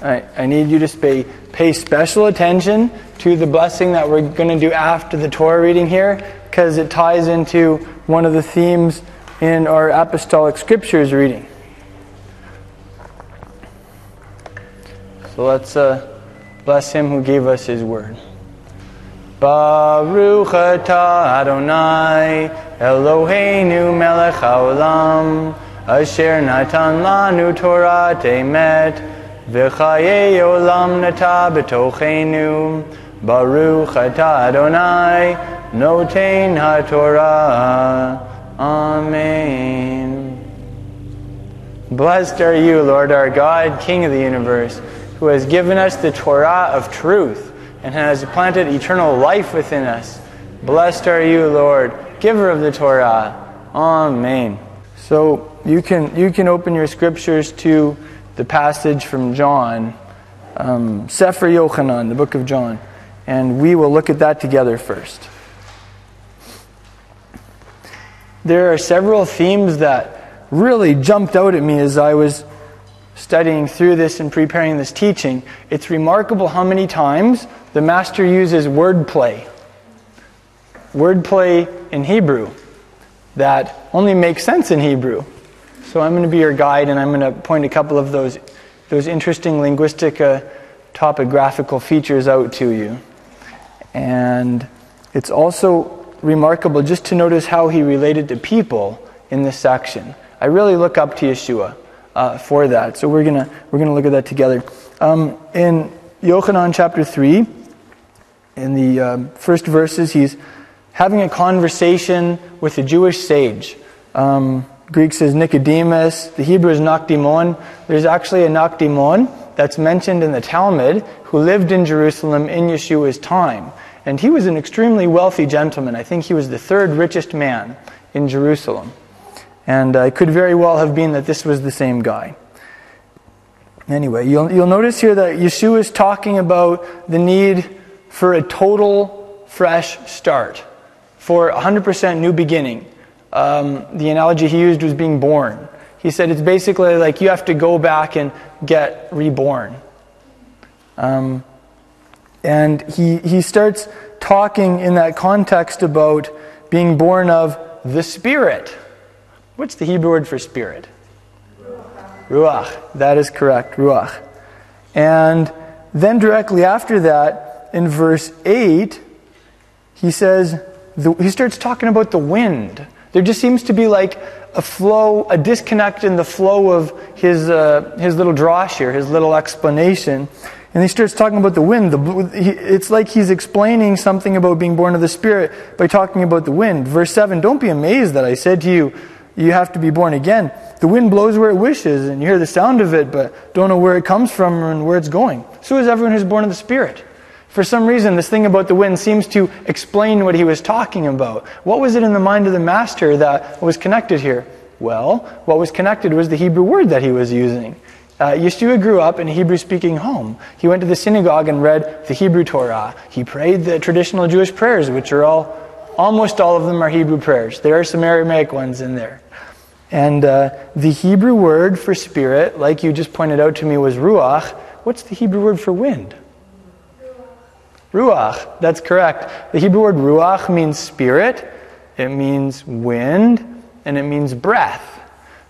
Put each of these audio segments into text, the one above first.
I, I need you to pay, pay special attention to the blessing that we're going to do after the Torah reading here because it ties into one of the themes in our apostolic scriptures reading. So let's uh, bless him who gave us his word. Baruch atah Adonai Eloheinu melech haolam asher natan lanu Torah emet olam b'tochenu Baruch atah Adonai noten haTorah Amen. Blessed are you, Lord our God, King of the universe, who has given us the Torah of truth and has planted eternal life within us. Blessed are you, Lord, giver of the Torah. Amen. So you can you can open your scriptures to the passage from John, um, Sefer Yochanan, the book of John, and we will look at that together first. There are several themes that really jumped out at me as I was studying through this and preparing this teaching. It's remarkable how many times the master uses wordplay. Wordplay in Hebrew that only makes sense in Hebrew. So I'm going to be your guide and I'm going to point a couple of those, those interesting linguistic uh, topographical features out to you. And it's also remarkable just to notice how he related to people in this section. I really look up to Yeshua uh, for that. So we're gonna we're gonna look at that together. Um, in Yochanan chapter three, in the um, first verses, he's having a conversation with a Jewish sage. Um, Greek says Nicodemus. The Hebrew is Nakdimon. There's actually a Nakdimon that's mentioned in the Talmud who lived in Jerusalem in Yeshua's time. And he was an extremely wealthy gentleman. I think he was the third richest man in Jerusalem. And uh, it could very well have been that this was the same guy. Anyway, you'll, you'll notice here that Yeshua is talking about the need for a total fresh start, for 100% new beginning. Um, the analogy he used was being born. He said it's basically like you have to go back and get reborn. Um, and he, he starts talking in that context about being born of the Spirit. What's the Hebrew word for spirit? Ruach. Ruach. That is correct. Ruach. And then directly after that, in verse 8, he says, the, he starts talking about the wind. There just seems to be like a flow, a disconnect in the flow of his, uh, his little drosh here, his little explanation. And he starts talking about the wind. The, it's like he's explaining something about being born of the Spirit by talking about the wind. Verse 7 Don't be amazed that I said to you, you have to be born again. The wind blows where it wishes, and you hear the sound of it, but don't know where it comes from and where it's going. So is everyone who's born of the Spirit. For some reason, this thing about the wind seems to explain what he was talking about. What was it in the mind of the master that was connected here? Well, what was connected was the Hebrew word that he was using. Uh, Yeshua grew up in a Hebrew speaking home. He went to the synagogue and read the Hebrew Torah. He prayed the traditional Jewish prayers, which are all, almost all of them are Hebrew prayers. There are some Aramaic ones in there. And uh, the Hebrew word for spirit, like you just pointed out to me, was ruach. What's the Hebrew word for wind? Ruach. That's correct. The Hebrew word ruach means spirit, it means wind, and it means breath.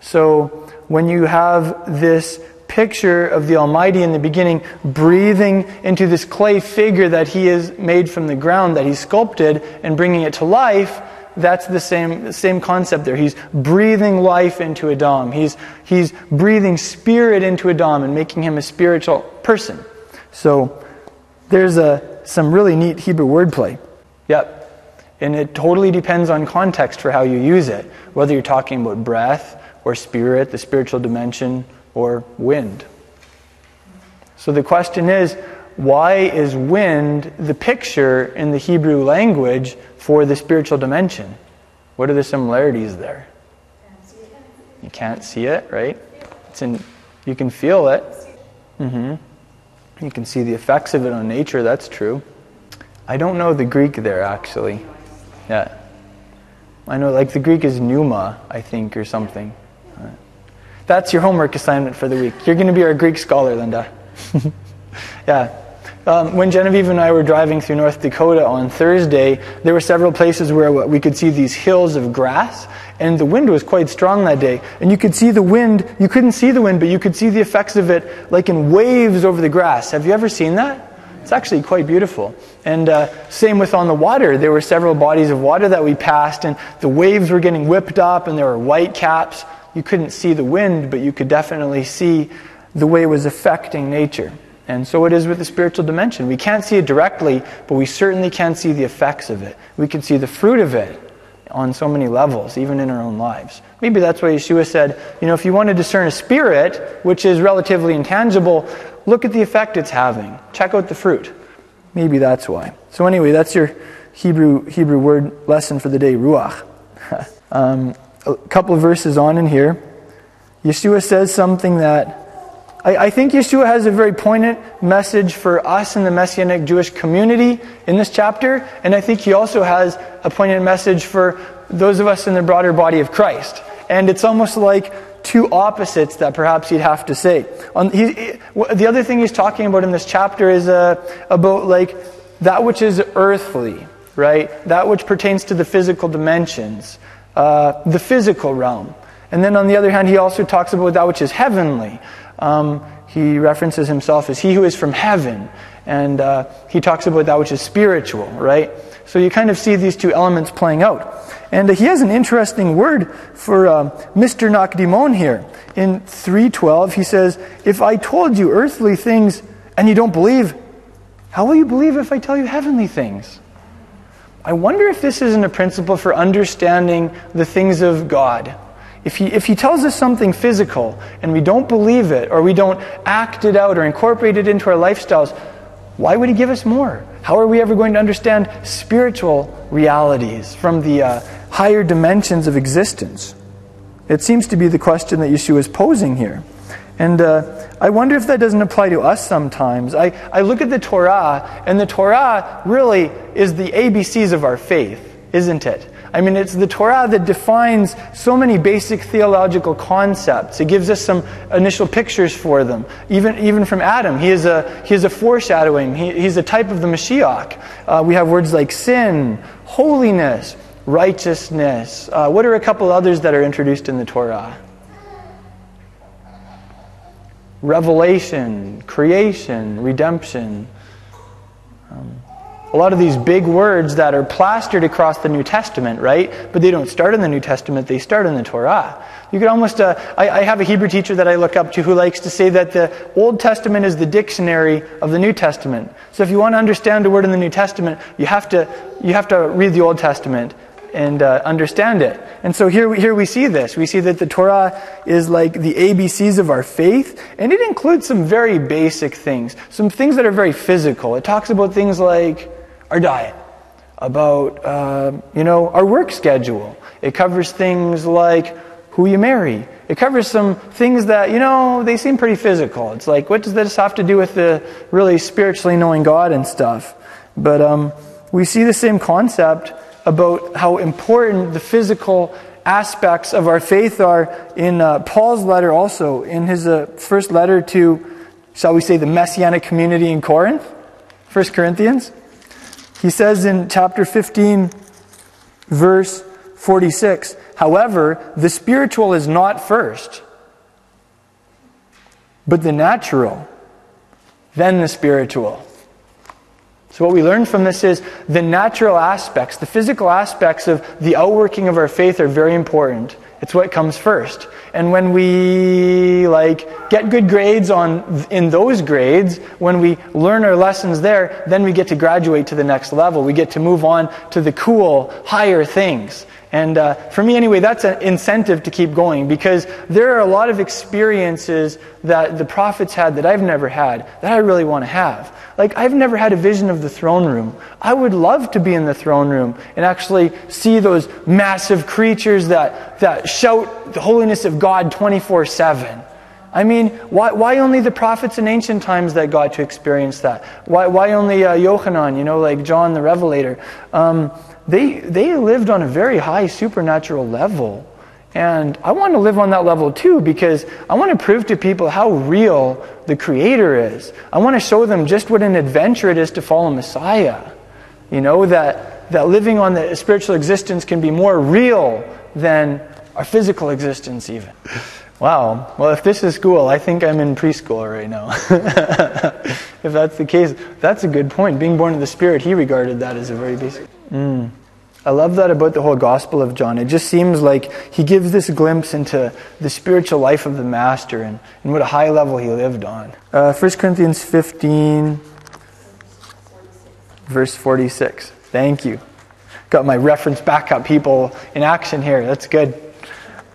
So when you have this picture of the Almighty in the beginning, breathing into this clay figure that He has made from the ground, that He sculpted, and bringing it to life, that's the same, same concept there. He's breathing life into Adam. He's, he's breathing spirit into Adam and making him a spiritual person. So there's a, some really neat Hebrew wordplay. Yep. And it totally depends on context for how you use it, whether you're talking about breath or spirit, the spiritual dimension, or wind. So the question is why is wind the picture in the Hebrew language for the spiritual dimension? What are the similarities there? You can't see it, right? It's in, you can feel it. Mm-hmm. You can see the effects of it on nature, that's true. I don't know the Greek there, actually. Yeah. I know, like, the Greek is pneuma, I think, or something. That's your homework assignment for the week. You're going to be our Greek scholar, Linda. yeah. Um, when Genevieve and I were driving through North Dakota on Thursday, there were several places where we could see these hills of grass, and the wind was quite strong that day. And you could see the wind, you couldn't see the wind, but you could see the effects of it like in waves over the grass. Have you ever seen that? It's actually quite beautiful. And uh, same with on the water. There were several bodies of water that we passed, and the waves were getting whipped up, and there were white caps. You couldn't see the wind, but you could definitely see the way it was affecting nature. And so it is with the spiritual dimension. We can't see it directly, but we certainly can see the effects of it. We can see the fruit of it on so many levels, even in our own lives. Maybe that's why Yeshua said, you know, if you want to discern a spirit, which is relatively intangible, look at the effect it's having. Check out the fruit. Maybe that's why. So anyway, that's your Hebrew Hebrew word lesson for the day, ruach. um, a couple verses on in here, Yeshua says something that I, I think Yeshua has a very poignant message for us in the Messianic Jewish community in this chapter, and I think he also has a poignant message for those of us in the broader body of Christ. And it's almost like two opposites that perhaps he'd have to say. On, he, the other thing he's talking about in this chapter is uh, about like that which is earthly, right? That which pertains to the physical dimensions, uh, the physical realm. And then on the other hand, he also talks about that which is heavenly, um, he references himself as he who is from heaven. And uh, he talks about that which is spiritual, right? So you kind of see these two elements playing out. And uh, he has an interesting word for uh, Mr. Nakdimon here. In 3.12, he says, If I told you earthly things and you don't believe, how will you believe if I tell you heavenly things? I wonder if this isn't a principle for understanding the things of God. If he, if he tells us something physical and we don't believe it or we don't act it out or incorporate it into our lifestyles, why would he give us more? How are we ever going to understand spiritual realities from the uh, higher dimensions of existence? It seems to be the question that Yeshua is posing here. And uh, I wonder if that doesn't apply to us sometimes. I, I look at the Torah, and the Torah really is the ABCs of our faith, isn't it? I mean, it's the Torah that defines so many basic theological concepts. It gives us some initial pictures for them. Even, even from Adam, he is a, he is a foreshadowing. He, he's a type of the Mashiach. Uh, we have words like sin, holiness, righteousness. Uh, what are a couple others that are introduced in the Torah? Revelation, creation, redemption. Um, a lot of these big words that are plastered across the New Testament, right? But they don't start in the New Testament, they start in the Torah. You could almost, uh, I, I, have a Hebrew teacher that I look up to who likes to say that the Old Testament is the dictionary of the New Testament. So if you want to understand a word in the New Testament, you have to, you have to read the Old Testament and uh, understand it. And so here, here we see this. We see that the Torah is like the ABCs of our faith, and it includes some very basic things, some things that are very physical. It talks about things like our diet, about, uh, you know, our work schedule. It covers things like who you marry. It covers some things that, you know, they seem pretty physical. It's like, what does this have to do with the really spiritually knowing God and stuff? But um, we see the same concept about how important the physical aspects of our faith are in uh, Paul's letter also, in his uh, first letter to, shall we say, the messianic community in Corinth, 1 Corinthians. He says in chapter 15, verse 46 However, the spiritual is not first, but the natural, then the spiritual. So, what we learn from this is the natural aspects, the physical aspects of the outworking of our faith are very important. It's what comes first. And when we like get good grades on in those grades, when we learn our lessons there, then we get to graduate to the next level. We get to move on to the cool, higher things. And uh, for me, anyway, that's an incentive to keep going because there are a lot of experiences that the prophets had that I've never had that I really want to have. Like, I've never had a vision of the throne room. I would love to be in the throne room and actually see those massive creatures that, that shout the holiness of God 24 7. I mean, why, why only the prophets in ancient times that got to experience that? Why, why only uh, Yochanan, you know, like John the Revelator? Um, they, they lived on a very high supernatural level. And I want to live on that level too because I want to prove to people how real the Creator is. I want to show them just what an adventure it is to follow Messiah. You know, that, that living on the spiritual existence can be more real than our physical existence, even. Wow. Well, if this is school, I think I'm in preschool right now. if that's the case, that's a good point. Being born of the Spirit, he regarded that as a very basic. Mm. I love that about the whole Gospel of John. It just seems like he gives this glimpse into the spiritual life of the Master and, and what a high level he lived on. Uh, 1 Corinthians 15, verse 46. Thank you. Got my reference backup people in action here. That's good.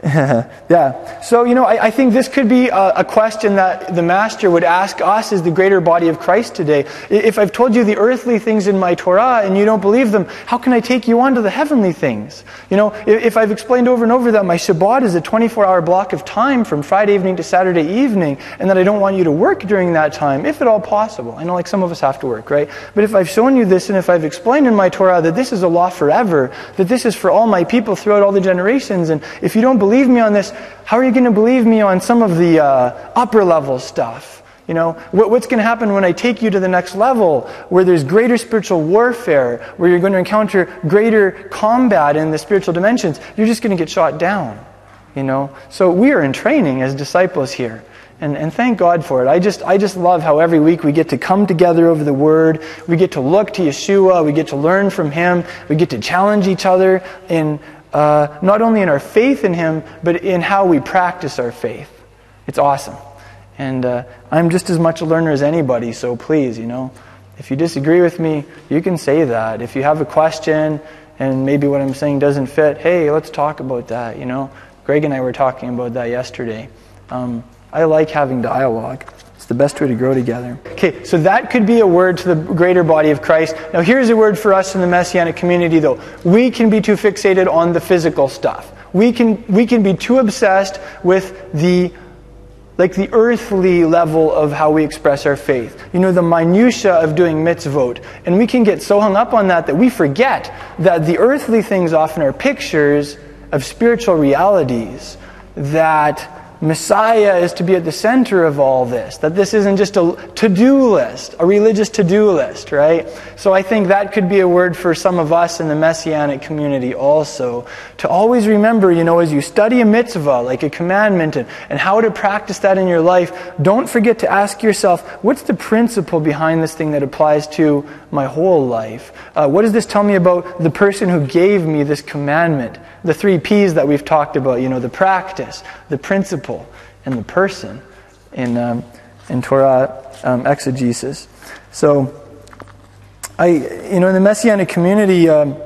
yeah. So, you know, I, I, think this could be a, a, question that the Master would ask us as the greater body of Christ today. If I've told you the earthly things in my Torah and you don't believe them, how can I take you on to the heavenly things? You know, if, if I've explained over and over that my Shabbat is a 24 hour block of time from Friday evening to Saturday evening and that I don't want you to work during that time, if at all possible. I know like some of us have to work, right? But if I've shown you this and if I've explained in my Torah that this is a law forever, that this is for all my people throughout all the generations, and if you don't believe believe me on this, how are you going to believe me on some of the uh, upper level stuff? You know, what, what's going to happen when I take you to the next level where there's greater spiritual warfare, where you're going to encounter greater combat in the spiritual dimensions? You're just going to get shot down. You know? So we are in training as disciples here. And, and thank God for it. I just, I just love how every week we get to come together over the Word. We get to look to Yeshua. We get to learn from Him. We get to challenge each other in uh, not only in our faith in Him, but in how we practice our faith. It's awesome. And uh, I'm just as much a learner as anybody, so please, you know, if you disagree with me, you can say that. If you have a question and maybe what I'm saying doesn't fit, hey, let's talk about that, you know. Greg and I were talking about that yesterday. Um, I like having dialogue. The best way to grow together. Okay, so that could be a word to the greater body of Christ. Now, here's a word for us in the Messianic community, though. We can be too fixated on the physical stuff. We can, we can be too obsessed with the like the earthly level of how we express our faith. You know, the minutia of doing mitzvot. And we can get so hung up on that that we forget that the earthly things often are pictures of spiritual realities that Messiah is to be at the center of all this, that this isn't just a to do list, a religious to do list, right? So I think that could be a word for some of us in the Messianic community also. To always remember, you know, as you study a mitzvah, like a commandment, and, and how to practice that in your life, don't forget to ask yourself, what's the principle behind this thing that applies to my whole life? Uh, what does this tell me about the person who gave me this commandment? the three P's that we've talked about, you know, the practice, the principle, and the person in, um, in Torah um, exegesis. So, I, you know, in the Messianic community, um,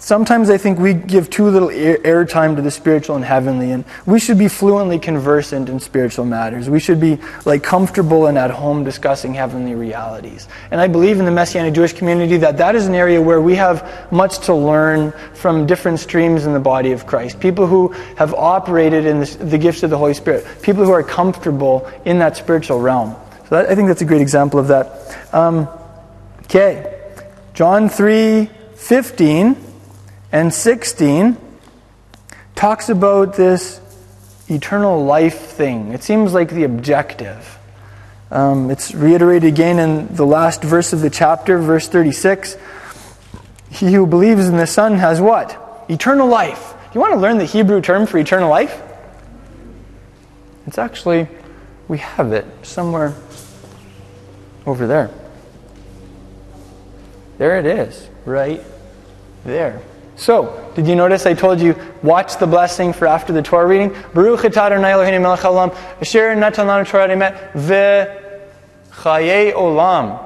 Sometimes I think we give too little airtime to the spiritual and heavenly, and we should be fluently conversant in spiritual matters. We should be like comfortable and at home discussing heavenly realities. And I believe in the Messianic Jewish community that that is an area where we have much to learn from different streams in the body of Christ. People who have operated in the gifts of the Holy Spirit, people who are comfortable in that spiritual realm. So that, I think that's a great example of that. Um, okay, John three fifteen and 16 talks about this eternal life thing. It seems like the objective. Um, it's reiterated again in the last verse of the chapter, verse 36. He who believes in the Son has what? Eternal life. You want to learn the Hebrew term for eternal life? It's actually, we have it somewhere over there. There it is, right there. So, did you notice I told you watch the blessing for after the Torah reading? Baruch Adonai Eloheinu melech haolam asher natan lanu Torah emet v'chaye olam.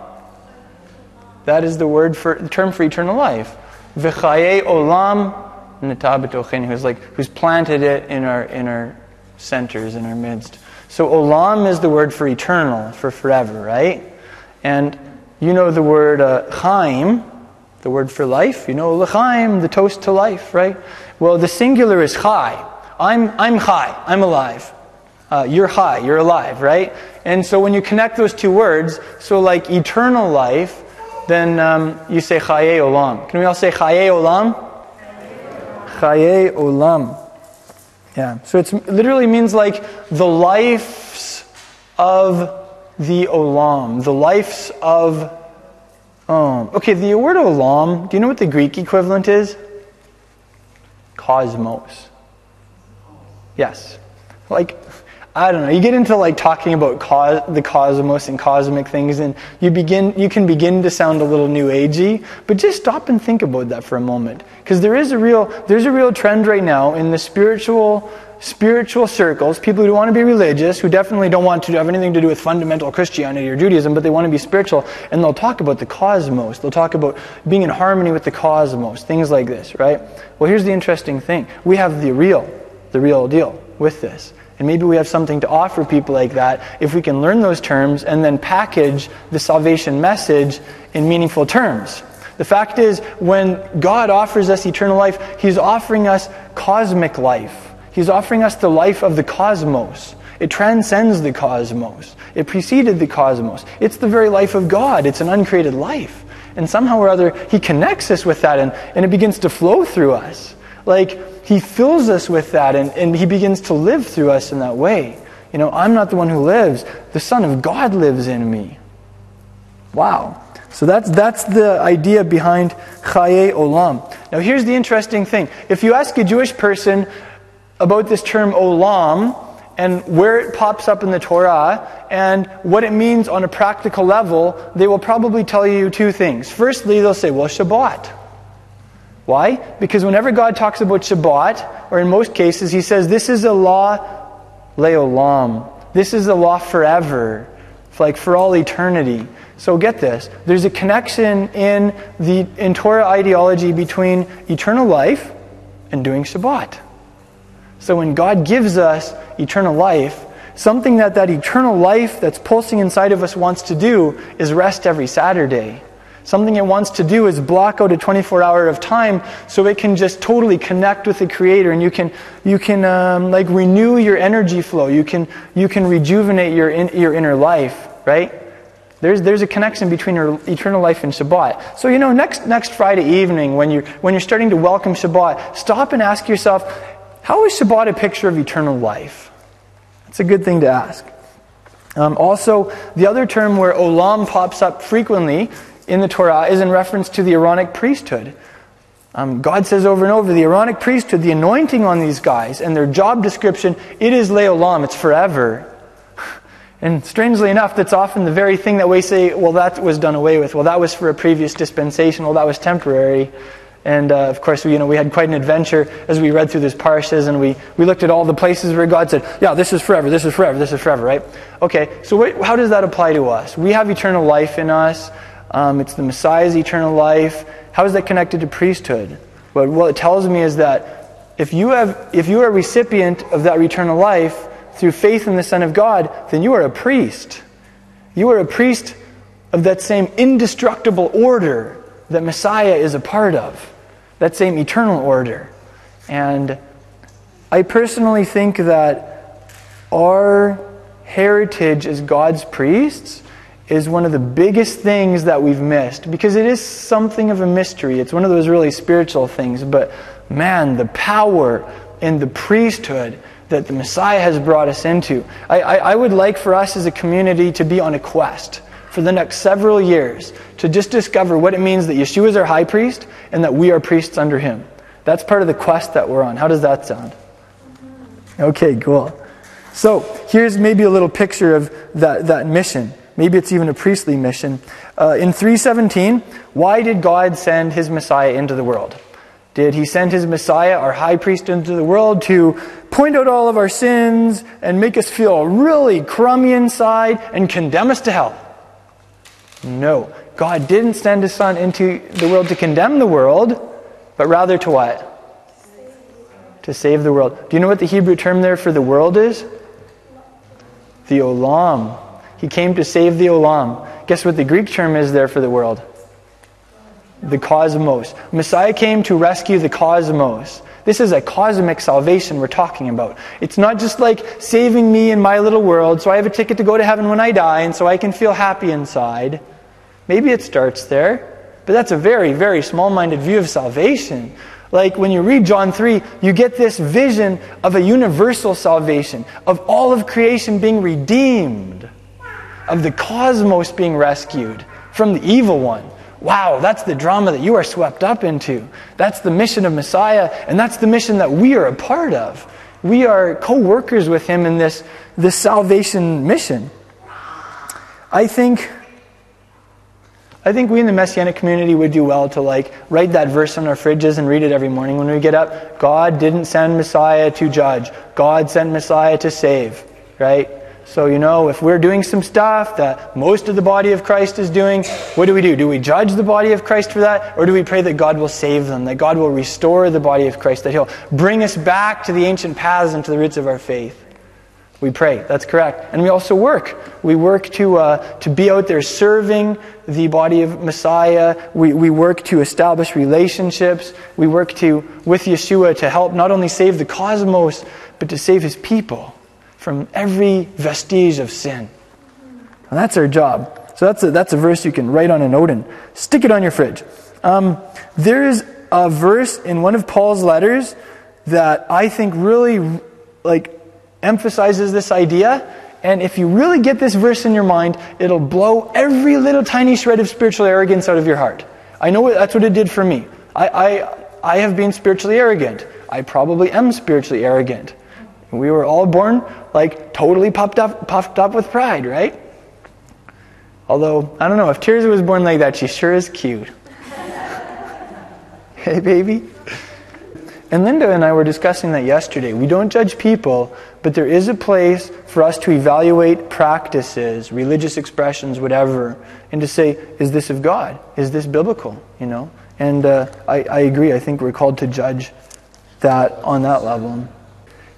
That is the word for the term for eternal life. V'chaye olam netabetochen, who's like who's planted it in our in our centers in our midst. So olam is the word for eternal, for forever, right? And you know the word uh, chaim the word for life, you know, l'chaim, the toast to life, right? Well, the singular is chai. I'm, I'm chai, I'm alive. Uh, you're chai, you're alive, right? And so when you connect those two words, so like eternal life, then um, you say chaye olam. Can we all say chaye olam? Chaye olam. Yeah. So it literally means like the lives of the olam, the lives of. Um, okay, the word olam, do you know what the Greek equivalent is? Cosmos. Yes. Like, I don't know. You get into like talking about cos- the cosmos and cosmic things, and you begin, you can begin to sound a little new agey. But just stop and think about that for a moment, because there is a real, there's a real trend right now in the spiritual, spiritual circles. People who want to be religious, who definitely don't want to have anything to do with fundamental Christianity or Judaism, but they want to be spiritual, and they'll talk about the cosmos. They'll talk about being in harmony with the cosmos, things like this, right? Well, here's the interesting thing: we have the real, the real deal with this. And maybe we have something to offer people like that if we can learn those terms and then package the salvation message in meaningful terms. The fact is, when God offers us eternal life, He's offering us cosmic life. He's offering us the life of the cosmos. It transcends the cosmos. It preceded the cosmos. It's the very life of God. It's an uncreated life. And somehow or other, He connects us with that and, and it begins to flow through us. Like, he fills us with that and, and He begins to live through us in that way. You know, I'm not the one who lives, the Son of God lives in me. Wow. So that's, that's the idea behind Chaye Olam. Now, here's the interesting thing. If you ask a Jewish person about this term Olam and where it pops up in the Torah and what it means on a practical level, they will probably tell you two things. Firstly, they'll say, well, Shabbat. Why? Because whenever God talks about Shabbat, or in most cases, he says, This is a law leolam. This is a law forever, like for all eternity. So get this there's a connection in, the, in Torah ideology between eternal life and doing Shabbat. So when God gives us eternal life, something that that eternal life that's pulsing inside of us wants to do is rest every Saturday. Something it wants to do is block out a 24 hour of time so it can just totally connect with the Creator and you can, you can um, like renew your energy flow. You can, you can rejuvenate your, in, your inner life, right? There's, there's a connection between your eternal life and Shabbat. So, you know, next, next Friday evening, when you're, when you're starting to welcome Shabbat, stop and ask yourself, how is Shabbat a picture of eternal life? It's a good thing to ask. Um, also, the other term where olam pops up frequently in the Torah is in reference to the Aaronic priesthood. Um, God says over and over, the Aaronic priesthood, the anointing on these guys, and their job description, it is leolam, it's forever. And strangely enough, that's often the very thing that we say, well, that was done away with. Well, that was for a previous dispensation. Well, that was temporary. And uh, of course, we, you know, we had quite an adventure as we read through this parshas, and we, we looked at all the places where God said, yeah, this is forever, this is forever, this is forever, right? Okay, so what, how does that apply to us? We have eternal life in us. Um, it's the Messiah's eternal life. How is that connected to priesthood? Well, what it tells me is that if you, have, if you are a recipient of that eternal life through faith in the Son of God, then you are a priest. You are a priest of that same indestructible order that Messiah is a part of, that same eternal order. And I personally think that our heritage as God's priests is one of the biggest things that we've missed because it is something of a mystery. It's one of those really spiritual things. But man, the power in the priesthood that the Messiah has brought us into. I, I, I, would like for us as a community to be on a quest for the next several years to just discover what it means that Yeshua is our high priest and that we are priests under him. That's part of the quest that we're on. How does that sound? Okay, cool. So here's maybe a little picture of that, that mission. Maybe it's even a priestly mission. Uh, in 317, why did God send his Messiah into the world? Did he send his Messiah, our high priest, into the world to point out all of our sins and make us feel really crummy inside and condemn us to hell? No. God didn't send his son into the world to condemn the world, but rather to what? To save the world. Do you know what the Hebrew term there for the world is? The olam. He came to save the olam. Guess what the Greek term is there for the world? The cosmos. Messiah came to rescue the cosmos. This is a cosmic salvation we're talking about. It's not just like saving me in my little world so I have a ticket to go to heaven when I die and so I can feel happy inside. Maybe it starts there, but that's a very, very small minded view of salvation. Like when you read John 3, you get this vision of a universal salvation, of all of creation being redeemed, of the cosmos being rescued from the evil one. Wow, that's the drama that you are swept up into. That's the mission of Messiah, and that's the mission that we are a part of. We are co workers with him in this, this salvation mission. I think I think we in the Messianic community would do well to like write that verse on our fridges and read it every morning when we get up. God didn't send Messiah to judge. God sent Messiah to save, right? So, you know, if we're doing some stuff that most of the body of Christ is doing, what do we do? Do we judge the body of Christ for that? Or do we pray that God will save them, that God will restore the body of Christ, that He'll bring us back to the ancient paths and to the roots of our faith? We pray. That's correct. And we also work. We work to, uh, to be out there serving the body of Messiah. We, we work to establish relationships. We work to, with Yeshua to help not only save the cosmos, but to save his people from every vestige of sin. And that's our job. So that's a, that's a verse you can write on a note and stick it on your fridge. Um, there is a verse in one of Paul's letters that I think really like emphasizes this idea. And if you really get this verse in your mind, it'll blow every little tiny shred of spiritual arrogance out of your heart. I know that's what it did for me. I, I, I have been spiritually arrogant. I probably am spiritually arrogant. We were all born like totally puffed up, puffed up with pride, right? Although, I don't know, if Tirza was born like that, she sure is cute. hey, baby. And Linda and I were discussing that yesterday. We don't judge people, but there is a place for us to evaluate practices, religious expressions, whatever, and to say, is this of God? Is this biblical? You know? And uh, I, I, agree. I think we're called to judge that on that level.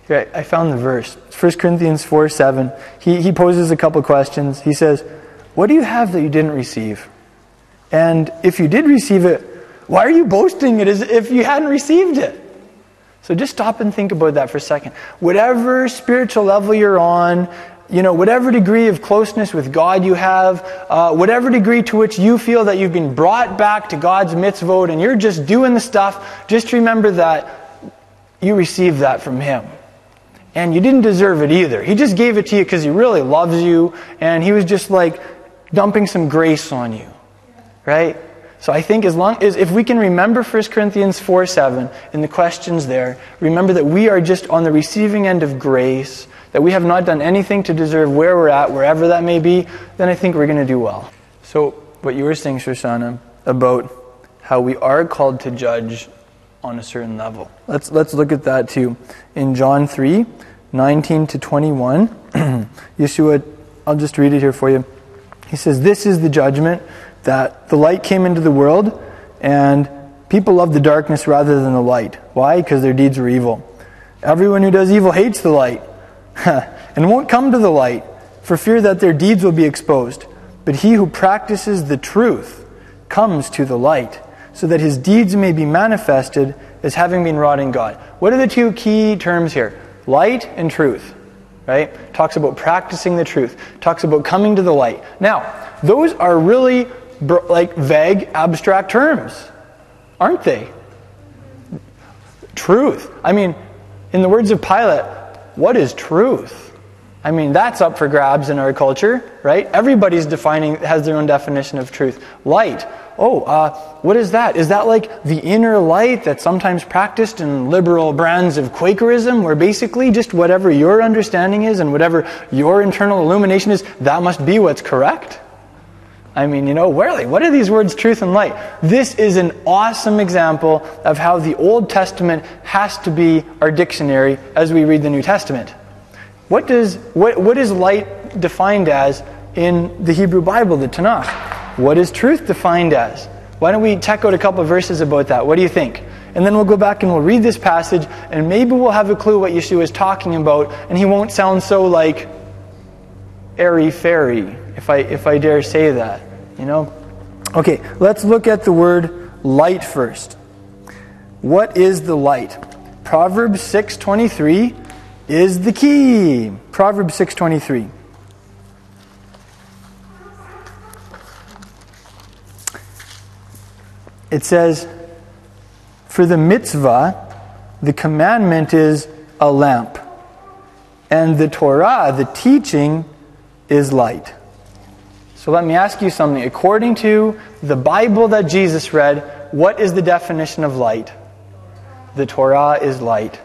Here, I, found the verse. 1 Corinthians 4 7. He, he poses a couple questions. He says, What do you have that you didn't receive? And if you did receive it, why are you boasting it as if you hadn't received it? So just stop and think about that for a second. Whatever spiritual level you're on, you know, whatever degree of closeness with God you have, uh, whatever degree to which you feel that you've been brought back to God's mitzvot and you're just doing the stuff, just remember that you received that from Him. And you didn't deserve it either. He just gave it to you because He really loves you and He was just like dumping some grace on you. Right? So I think as long as if we can remember 1 Corinthians 4 7 in the questions there, remember that we are just on the receiving end of grace, that we have not done anything to deserve where we're at, wherever that may be, then I think we're going to do well. So what you were saying, Shoshana, about how we are called to judge on a certain level. Let's let's look at that too. In John 3, 19 to 21, Yeshua, I'll just read it here for you. He says, This is the judgment that the light came into the world and people love the darkness rather than the light. Why? Because their deeds were evil. Everyone who does evil hates the light and won't come to the light for fear that their deeds will be exposed. But he who practices the truth comes to the light so that his deeds may be manifested as having been wrought in God. What are the two key terms here? Light and truth. Right? Talks about practicing the truth. Talks about coming to the light. Now, those are really like vague, abstract terms, aren't they? Truth. I mean, in the words of Pilate, what is truth? I mean, that's up for grabs in our culture, right? Everybody's defining, has their own definition of truth. Light. Oh, uh, what is that? Is that like the inner light that's sometimes practiced in liberal brands of Quakerism, where basically just whatever your understanding is and whatever your internal illumination is, that must be what's correct? I mean, you know, really, what are these words truth and light? This is an awesome example of how the Old Testament has to be our dictionary as we read the New Testament. What, does, what, what is light defined as in the Hebrew Bible, the Tanakh? What is truth defined as? Why don't we check out a couple verses about that? What do you think? And then we'll go back and we'll read this passage, and maybe we'll have a clue what Yeshua is talking about, and he won't sound so like airy fairy if I, if I dare say that. You know? Okay, let's look at the word light first. What is the light? Proverbs 6:23 is the key. Proverbs 6:23. It says, For the mitzvah, the commandment is a lamp. And the Torah, the teaching, is light. So let me ask you something. According to the Bible that Jesus read, what is the definition of light? The Torah is light.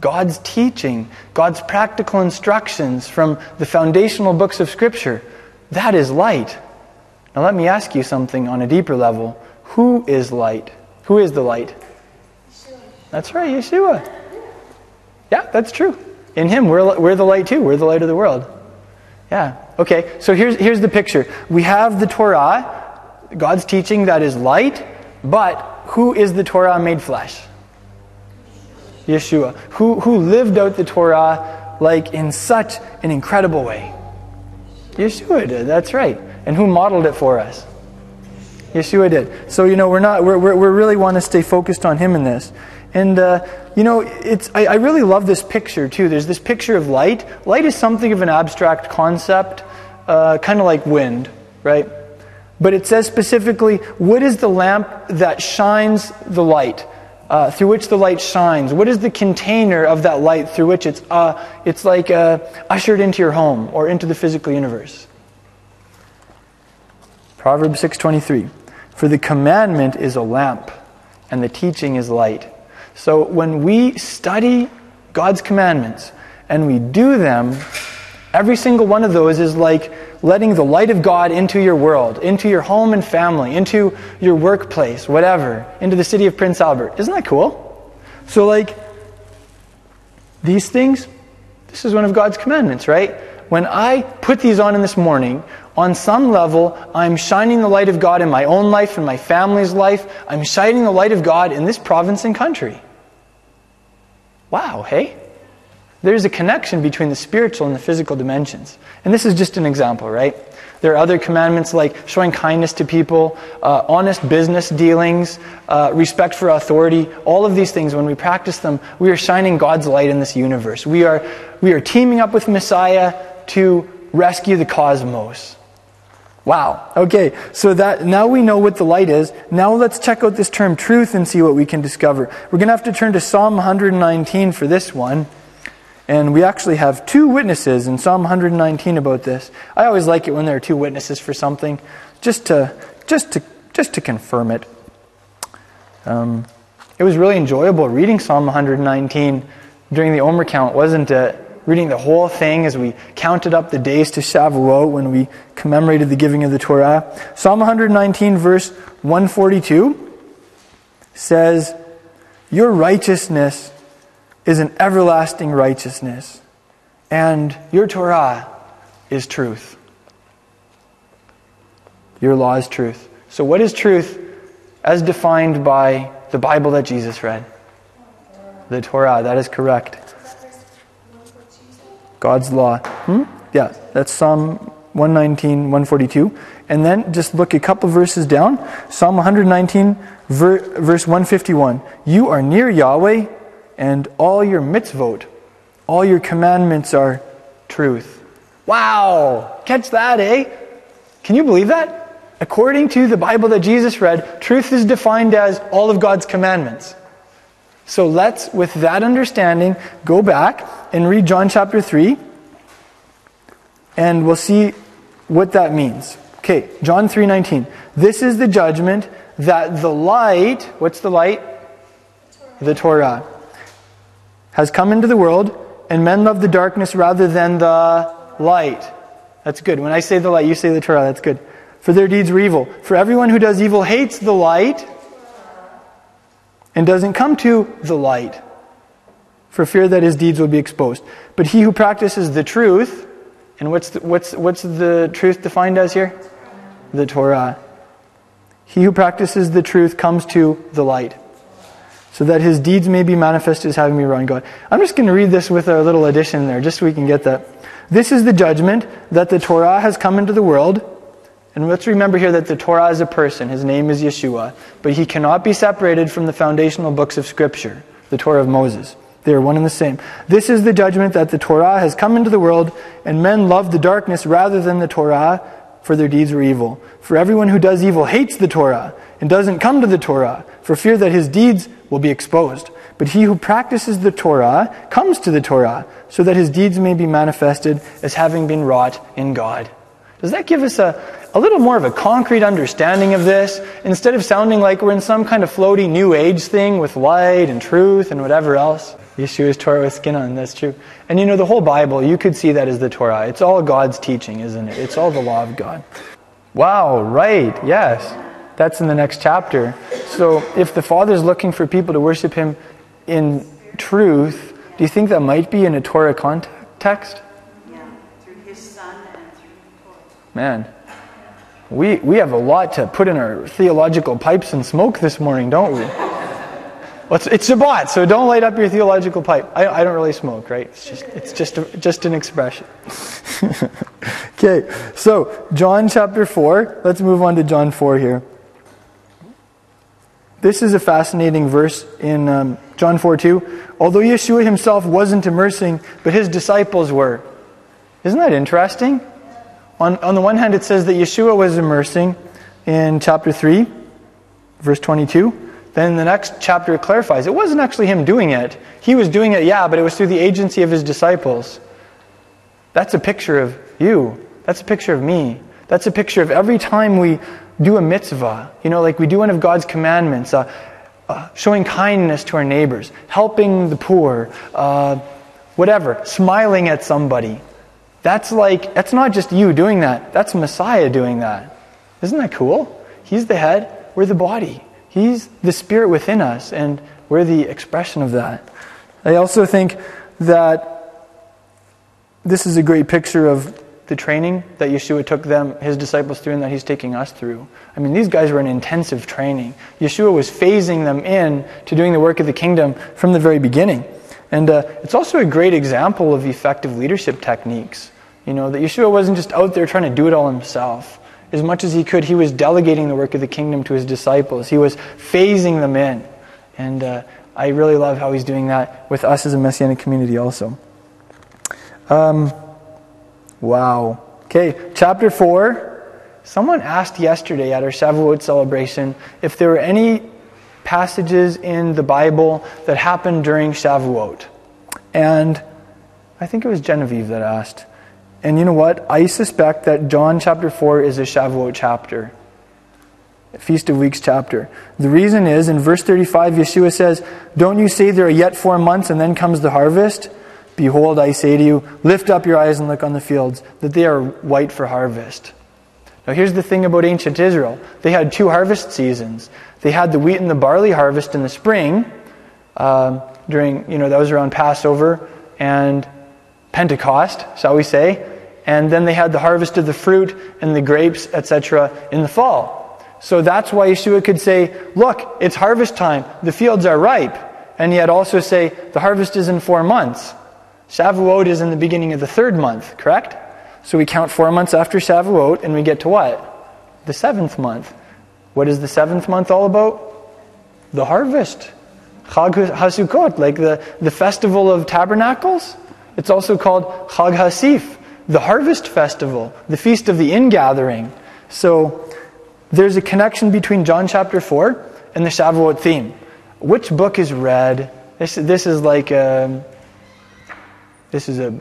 God's teaching, God's practical instructions from the foundational books of Scripture, that is light. Now let me ask you something on a deeper level. Who is light? Who is the light? That's right, Yeshua. Yeah, that's true. In Him, we're, we're the light too. We're the light of the world. Yeah. Okay, so here's, here's the picture. We have the Torah, God's teaching that is light, but who is the Torah made flesh? Yeshua, who, who lived out the Torah like in such an incredible way. Yeshua did, that's right. And who modeled it for us? Yeshua did. So, you know, we're not, we're, we're, we really want to stay focused on him in this. And, uh, you know, it's, I, I really love this picture too. There's this picture of light. Light is something of an abstract concept, uh, kind of like wind, right? But it says specifically, what is the lamp that shines the light? uh, through which the light shines? What is the container of that light through which it's, uh, it's like uh, ushered into your home or into the physical universe? Proverbs 6:23. For the commandment is a lamp and the teaching is light. So when we study God's commandments and we do them, every single one of those is like letting the light of God into your world, into your home and family, into your workplace, whatever, into the city of Prince Albert. Isn't that cool? So, like, these things, this is one of God's commandments, right? When I put these on in this morning, on some level, I'm shining the light of God in my own life, in my family's life. I'm shining the light of God in this province and country. Wow, hey? There's a connection between the spiritual and the physical dimensions. And this is just an example, right? There are other commandments like showing kindness to people, uh, honest business dealings, uh, respect for authority. All of these things, when we practice them, we are shining God's light in this universe. We are, we are teaming up with Messiah to rescue the cosmos. Wow. Okay, so that now we know what the light is. Now let's check out this term truth and see what we can discover. We're going to have to turn to Psalm 119 for this one. And we actually have two witnesses in Psalm 119 about this. I always like it when there are two witnesses for something, just to, just to, just to confirm it. Um, it was really enjoyable reading Psalm 119 during the Omer count, wasn't it? Reading the whole thing as we counted up the days to Shavuot when we commemorated the giving of the Torah. Psalm 119, verse 142 says, Your righteousness is an everlasting righteousness, and your Torah is truth. Your law is truth. So, what is truth as defined by the Bible that Jesus read? The Torah, that is correct. God's law. Hmm? Yeah, that's Psalm 119, 142. And then just look a couple verses down. Psalm 119, verse 151. You are near Yahweh and all your mitzvot, all your commandments are truth. Wow! Catch that, eh? Can you believe that? According to the Bible that Jesus read, truth is defined as all of God's commandments. So let's, with that understanding, go back and read John chapter 3, and we'll see what that means. Okay, John 3:19. This is the judgment that the light, what's the light? The Torah has come into the world, and men love the darkness rather than the light. That's good. When I say the light, you say the Torah. That's good. For their deeds were evil. For everyone who does evil hates the light and doesn't come to the light for fear that his deeds will be exposed. But he who practices the truth, and what's the, what's, what's the truth defined as here? The Torah. He who practices the truth comes to the light so that his deeds may be manifested as having me run God. I'm just going to read this with a little addition there, just so we can get that. This is the judgment that the Torah has come into the world. And let's remember here that the Torah is a person. His name is Yeshua. But he cannot be separated from the foundational books of Scripture, the Torah of Moses. They are one and the same. This is the judgment that the Torah has come into the world, and men love the darkness rather than the Torah for their deeds were evil. For everyone who does evil hates the Torah and doesn't come to the Torah for fear that his deeds will be exposed. But he who practices the Torah comes to the Torah so that his deeds may be manifested as having been wrought in God. Does that give us a, a little more of a concrete understanding of this instead of sounding like we're in some kind of floaty new age thing with light and truth and whatever else? Yeshua's Torah with skin on, that's true. And you know, the whole Bible, you could see that as the Torah. It's all God's teaching, isn't it? It's all the law of God. Wow, right, yes. That's in the next chapter. So if the Father's looking for people to worship Him in truth, do you think that might be in a Torah context? Yeah, through his son and through Torah. Man, we, we have a lot to put in our theological pipes and smoke this morning, don't we? Well, it's, it's Shabbat, so don't light up your theological pipe. I, I don't really smoke, right? It's just, it's just, a, just an expression. okay, so John chapter 4. Let's move on to John 4 here. This is a fascinating verse in um, John 4 2. Although Yeshua himself wasn't immersing, but his disciples were. Isn't that interesting? On, on the one hand, it says that Yeshua was immersing in chapter 3, verse 22. Then the next chapter clarifies it wasn't actually him doing it. He was doing it, yeah, but it was through the agency of his disciples. That's a picture of you. That's a picture of me. That's a picture of every time we do a mitzvah, you know, like we do one of God's commandments, uh, uh, showing kindness to our neighbors, helping the poor, uh, whatever, smiling at somebody. That's like, that's not just you doing that, that's Messiah doing that. Isn't that cool? He's the head, we're the body. He's the spirit within us, and we're the expression of that. I also think that this is a great picture of the training that Yeshua took them, his disciples through, and that he's taking us through. I mean, these guys were in intensive training. Yeshua was phasing them in to doing the work of the kingdom from the very beginning. And uh, it's also a great example of effective leadership techniques. You know, that Yeshua wasn't just out there trying to do it all himself as much as he could, he was delegating the work of the kingdom to his disciples. He was phasing them in. And uh, I really love how he's doing that with us as a messianic community also. Um, wow. Okay, chapter 4. Someone asked yesterday at our Shavuot celebration if there were any passages in the Bible that happened during Shavuot. And I think it was Genevieve that asked. And you know what? I suspect that John chapter 4 is a Shavuot chapter, a Feast of Weeks chapter. The reason is, in verse 35, Yeshua says, Don't you say there are yet four months and then comes the harvest? Behold, I say to you, lift up your eyes and look on the fields, that they are white for harvest. Now, here's the thing about ancient Israel they had two harvest seasons. They had the wheat and the barley harvest in the spring, um, during, you know, that was around Passover and Pentecost, shall we say and then they had the harvest of the fruit and the grapes, etc., in the fall. So that's why Yeshua could say, Look, it's harvest time, the fields are ripe, and yet also say, The harvest is in four months. Shavuot is in the beginning of the third month, correct? So we count four months after Shavuot, and we get to what? The seventh month. What is the seventh month all about? The harvest. Chag HaSukkot, like the, the festival of tabernacles. It's also called Chag HaAsif, the harvest festival, the feast of the ingathering. So there's a connection between John chapter 4 and the Shavuot theme. Which book is read? This, this is like a, this is a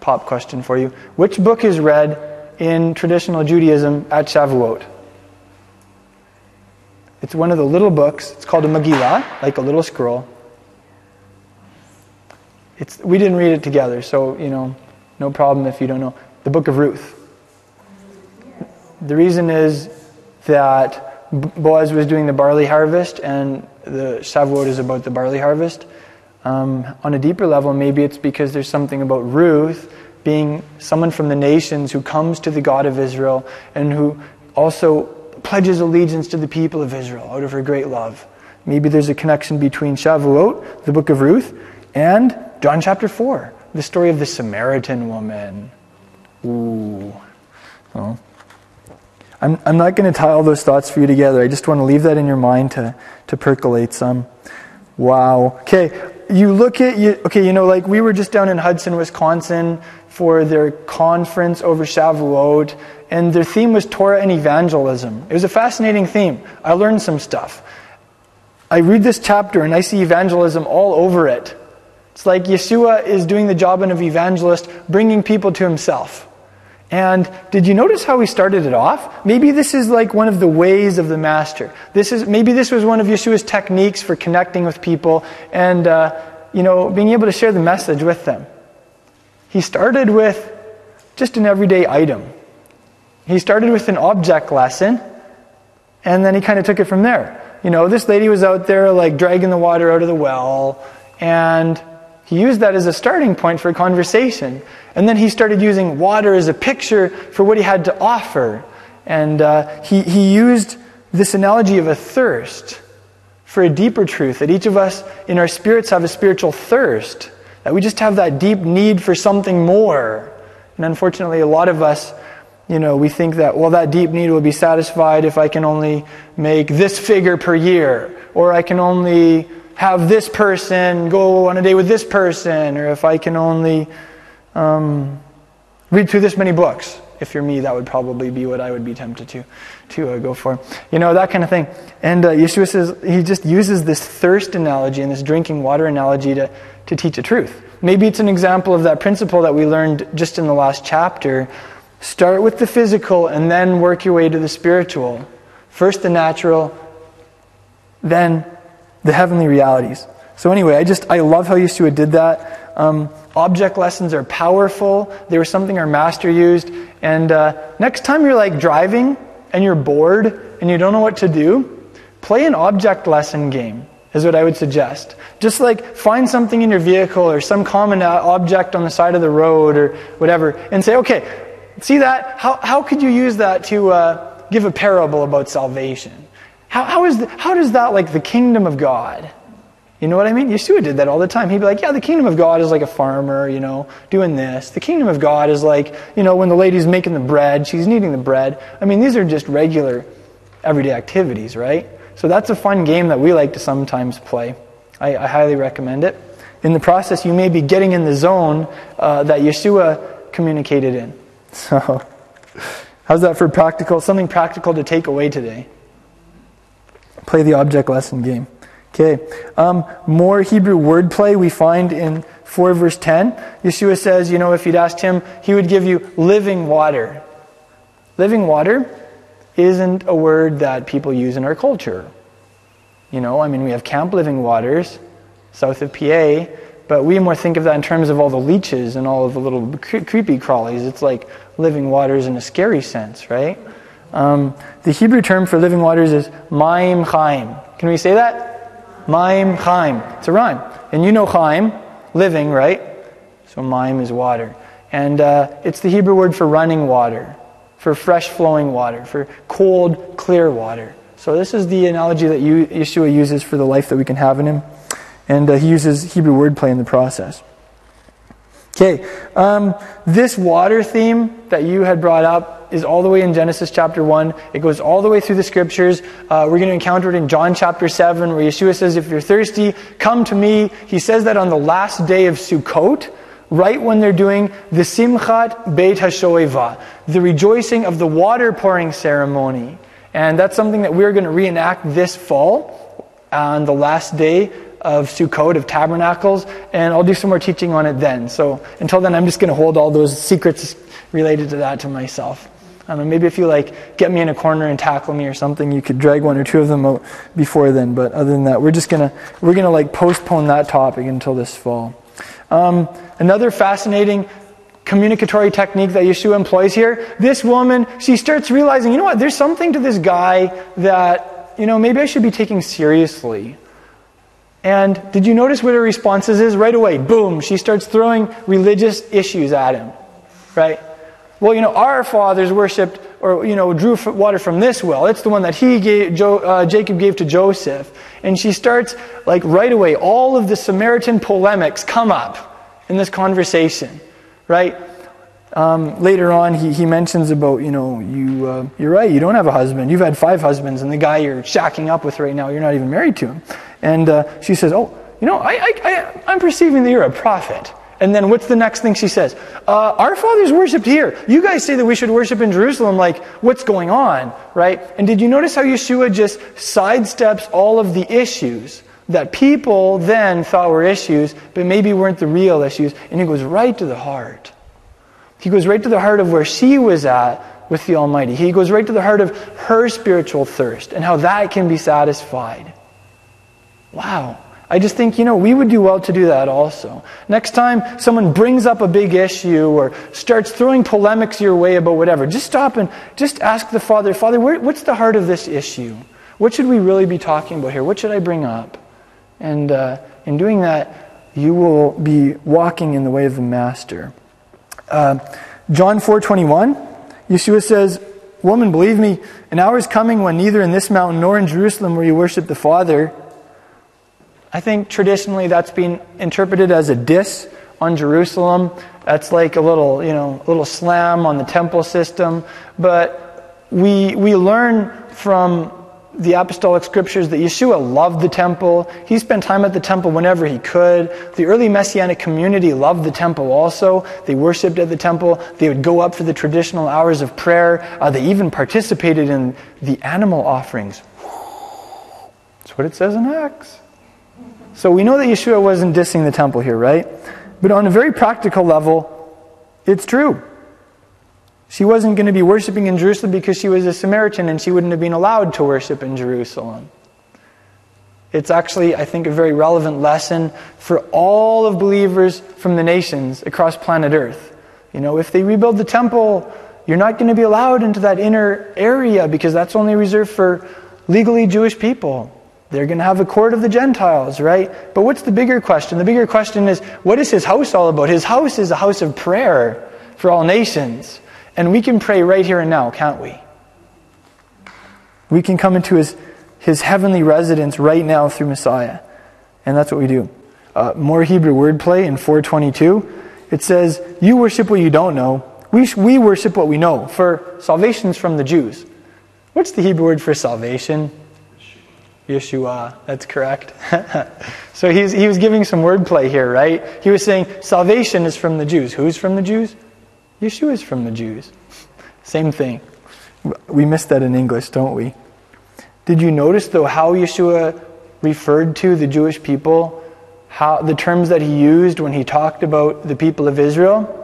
pop question for you. Which book is read in traditional Judaism at Shavuot? It's one of the little books. It's called a Megillah, like a little scroll. It's, we didn't read it together, so, you know, no problem if you don't know. The book of Ruth. The reason is that Boaz was doing the barley harvest, and the Shavuot is about the barley harvest. Um, on a deeper level, maybe it's because there's something about Ruth being someone from the nations who comes to the God of Israel and who also pledges allegiance to the people of Israel out of her great love. Maybe there's a connection between Shavuot, the book of Ruth, and John chapter 4 the story of the Samaritan woman. Ooh. Well, I'm, I'm not going to tie all those thoughts for you together. I just want to leave that in your mind to, to percolate some. Wow. Okay, you look at, you, okay, you know, like we were just down in Hudson, Wisconsin for their conference over Shavuot, and their theme was Torah and evangelism. It was a fascinating theme. I learned some stuff. I read this chapter and I see evangelism all over it. It's like Yeshua is doing the job of an evangelist, bringing people to himself. And did you notice how he started it off? Maybe this is like one of the ways of the master. This is maybe this was one of Yeshua's techniques for connecting with people and uh, you know being able to share the message with them. He started with just an everyday item. He started with an object lesson, and then he kind of took it from there. You know, this lady was out there like dragging the water out of the well, and he used that as a starting point for a conversation. And then he started using water as a picture for what he had to offer. And uh, he, he used this analogy of a thirst for a deeper truth that each of us in our spirits have a spiritual thirst, that we just have that deep need for something more. And unfortunately, a lot of us, you know, we think that, well, that deep need will be satisfied if I can only make this figure per year, or I can only have this person go on a date with this person, or if I can only um, read through this many books. If you're me, that would probably be what I would be tempted to, to uh, go for. You know, that kind of thing. And uh, Yeshua says, he just uses this thirst analogy and this drinking water analogy to, to teach a truth. Maybe it's an example of that principle that we learned just in the last chapter. Start with the physical and then work your way to the spiritual. First the natural, then the heavenly realities. So anyway, I just I love how Yeshua did that. Um, object lessons are powerful. They were something our master used. And uh, next time you're like driving and you're bored and you don't know what to do, play an object lesson game. Is what I would suggest. Just like find something in your vehicle or some common uh, object on the side of the road or whatever, and say, okay, see that? How, how could you use that to uh, give a parable about salvation? How, how, is the, how does that like the kingdom of God? You know what I mean? Yeshua did that all the time. He'd be like, yeah, the kingdom of God is like a farmer, you know, doing this. The kingdom of God is like, you know, when the lady's making the bread, she's kneading the bread. I mean, these are just regular, everyday activities, right? So that's a fun game that we like to sometimes play. I, I highly recommend it. In the process, you may be getting in the zone uh, that Yeshua communicated in. So, how's that for practical? Something practical to take away today play the object lesson game. Okay. Um, more Hebrew wordplay we find in 4 verse 10. Yeshua says, you know, if you'd asked him, he would give you living water. Living water isn't a word that people use in our culture. You know, I mean, we have Camp Living Waters, south of PA, but we more think of that in terms of all the leeches and all of the little cre- creepy crawlies. It's like living waters in a scary sense, right? Um, the Hebrew term for living waters is Maim Chaim. Can we say that? Maim Chaim. It's a rhyme. And you know Chaim, living, right? So Maim is water. And uh, it's the Hebrew word for running water, for fresh flowing water, for cold, clear water. So this is the analogy that you, Yeshua uses for the life that we can have in Him. And uh, he uses Hebrew wordplay in the process. Okay, um, this water theme that you had brought up is all the way in Genesis chapter 1. It goes all the way through the scriptures. Uh, we're going to encounter it in John chapter 7, where Yeshua says, If you're thirsty, come to me. He says that on the last day of Sukkot, right when they're doing the Simchat Beit HaShoeva, the rejoicing of the water pouring ceremony. And that's something that we're going to reenact this fall on the last day of Sukkot, of Tabernacles, and I'll do some more teaching on it then. So until then, I'm just going to hold all those secrets related to that to myself. Don't maybe if you like get me in a corner and tackle me or something, you could drag one or two of them out before then. But other than that, we're just gonna we're gonna like postpone that topic until this fall. Um, another fascinating communicatory technique that Yeshua employs here. This woman, she starts realizing, you know what? There's something to this guy that you know maybe I should be taking seriously. And did you notice what her responses is right away? Boom! She starts throwing religious issues at him, right? Well, you know, our fathers worshipped or, you know, drew water from this well. It's the one that he gave, jo, uh, Jacob gave to Joseph. And she starts, like, right away, all of the Samaritan polemics come up in this conversation, right? Um, later on, he, he mentions about, you know, you, uh, you're right, you don't have a husband. You've had five husbands, and the guy you're shacking up with right now, you're not even married to him. And uh, she says, Oh, you know, I, I, I, I'm perceiving that you're a prophet. And then what's the next thing she says? Uh, our fathers worshipped here. You guys say that we should worship in Jerusalem. Like, what's going on? Right? And did you notice how Yeshua just sidesteps all of the issues that people then thought were issues, but maybe weren't the real issues? And he goes right to the heart. He goes right to the heart of where she was at with the Almighty. He goes right to the heart of her spiritual thirst and how that can be satisfied. Wow. I just think, you know, we would do well to do that also. Next time someone brings up a big issue or starts throwing polemics your way about whatever, just stop and just ask the Father, Father, where, what's the heart of this issue? What should we really be talking about here? What should I bring up? And uh, in doing that, you will be walking in the way of the Master. Uh, John 4.21, Yeshua says, Woman, believe me, an hour is coming when neither in this mountain nor in Jerusalem will you worship the Father. I think traditionally that's been interpreted as a diss on Jerusalem. That's like a little, you know, little slam on the temple system. But we, we learn from the apostolic scriptures that Yeshua loved the temple. He spent time at the temple whenever he could. The early messianic community loved the temple also. They worshiped at the temple. They would go up for the traditional hours of prayer. Uh, they even participated in the animal offerings. That's what it says in Acts. So we know that Yeshua wasn't dissing the temple here, right? But on a very practical level, it's true. She wasn't going to be worshiping in Jerusalem because she was a Samaritan and she wouldn't have been allowed to worship in Jerusalem. It's actually, I think, a very relevant lesson for all of believers from the nations across planet Earth. You know, if they rebuild the temple, you're not going to be allowed into that inner area because that's only reserved for legally Jewish people. They're going to have a court of the Gentiles, right? But what's the bigger question? The bigger question is what is his house all about? His house is a house of prayer for all nations. And we can pray right here and now, can't we? We can come into his, his heavenly residence right now through Messiah. And that's what we do. Uh, more Hebrew wordplay in 422. It says, You worship what you don't know. We, we worship what we know. For salvation's from the Jews. What's the Hebrew word for salvation? Yeshua. That's correct. so he's, he was giving some wordplay here, right? He was saying salvation is from the Jews. Who's from the Jews? Yeshua is from the Jews. Same thing. We miss that in English, don't we? Did you notice, though, how Yeshua referred to the Jewish people? How, the terms that he used when he talked about the people of Israel?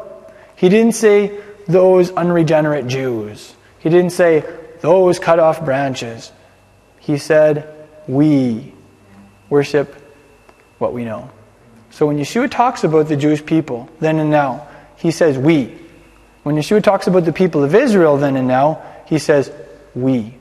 He didn't say those unregenerate Jews. He didn't say those cut off branches. He said, we worship what we know. So when Yeshua talks about the Jewish people, then and now, he says we. When Yeshua talks about the people of Israel then and now, he says, we.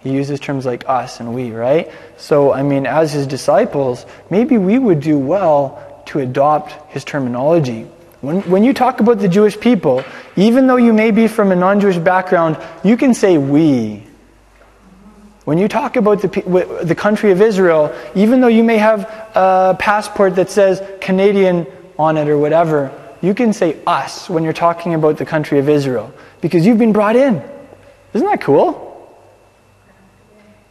He uses terms like us and we, right? So, I mean, as his disciples, maybe we would do well to adopt his terminology. When, when you talk about the Jewish people, even though you may be from a non Jewish background, you can say we. When you talk about the, the country of Israel, even though you may have a passport that says Canadian on it or whatever, you can say us when you're talking about the country of Israel because you've been brought in. Isn't that cool?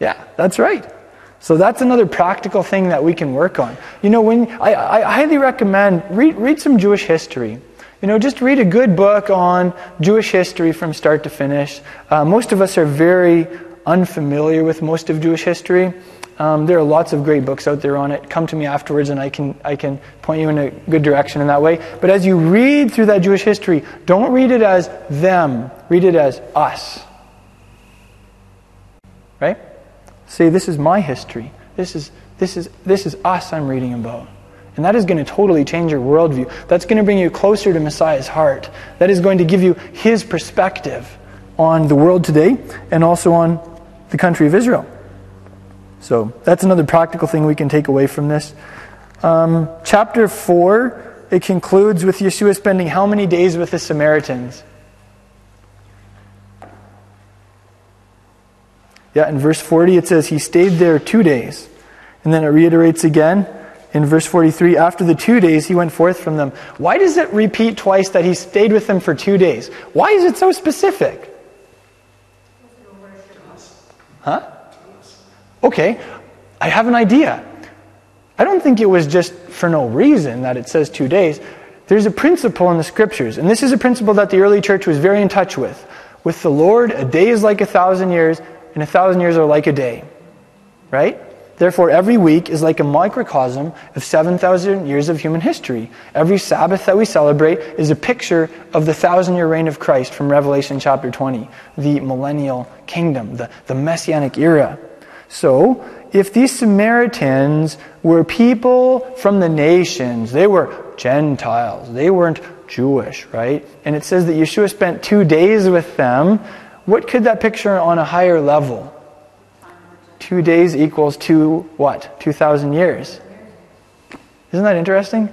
Yeah, that's right. So that's another practical thing that we can work on. You know, when I, I highly recommend read, read some Jewish history. You know, just read a good book on Jewish history from start to finish. Uh, most of us are very unfamiliar with most of Jewish history. Um, there are lots of great books out there on it. Come to me afterwards and I can, I can point you in a good direction in that way. But as you read through that Jewish history, don't read it as them, read it as us. Right? Say, this is my history. This is, this is, this is us I'm reading about. And that is going to totally change your worldview. That's going to bring you closer to Messiah's heart. That is going to give you his perspective on the world today and also on the country of Israel. So that's another practical thing we can take away from this. Um, chapter 4, it concludes with Yeshua spending how many days with the Samaritans? Yeah, in verse 40 it says he stayed there two days. And then it reiterates again in verse 43 after the two days he went forth from them. Why does it repeat twice that he stayed with them for two days? Why is it so specific? Huh? Okay, I have an idea. I don't think it was just for no reason that it says two days. There's a principle in the scriptures, and this is a principle that the early church was very in touch with. With the Lord, a day is like a thousand years, and a thousand years are like a day. Right? Therefore, every week is like a microcosm of 7,000 years of human history. Every Sabbath that we celebrate is a picture of the thousand year reign of Christ from Revelation chapter 20, the millennial kingdom, the, the messianic era. So, if these Samaritans were people from the nations, they were Gentiles, they weren't Jewish, right? And it says that Yeshua spent two days with them. What could that picture on a higher level? Two days equals two, what? 2,000 years. Isn't that interesting?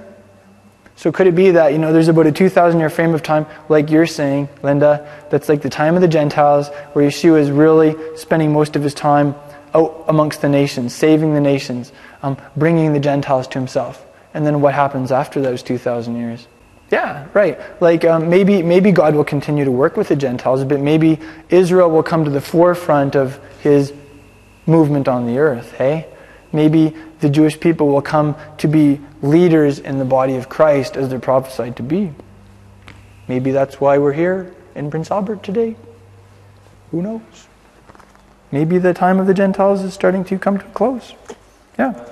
So could it be that, you know, there's about a 2,000 year frame of time, like you're saying, Linda, that's like the time of the Gentiles, where Yeshua is really spending most of his time out amongst the nations, saving the nations, um, bringing the Gentiles to himself. And then what happens after those 2,000 years? Yeah, right. Like um, maybe, maybe God will continue to work with the Gentiles, but maybe Israel will come to the forefront of his movement on the earth, hey? Maybe the Jewish people will come to be leaders in the body of Christ as they're prophesied to be. Maybe that's why we're here in Prince Albert today. Who knows? Maybe the time of the Gentiles is starting to come to a close. Yeah.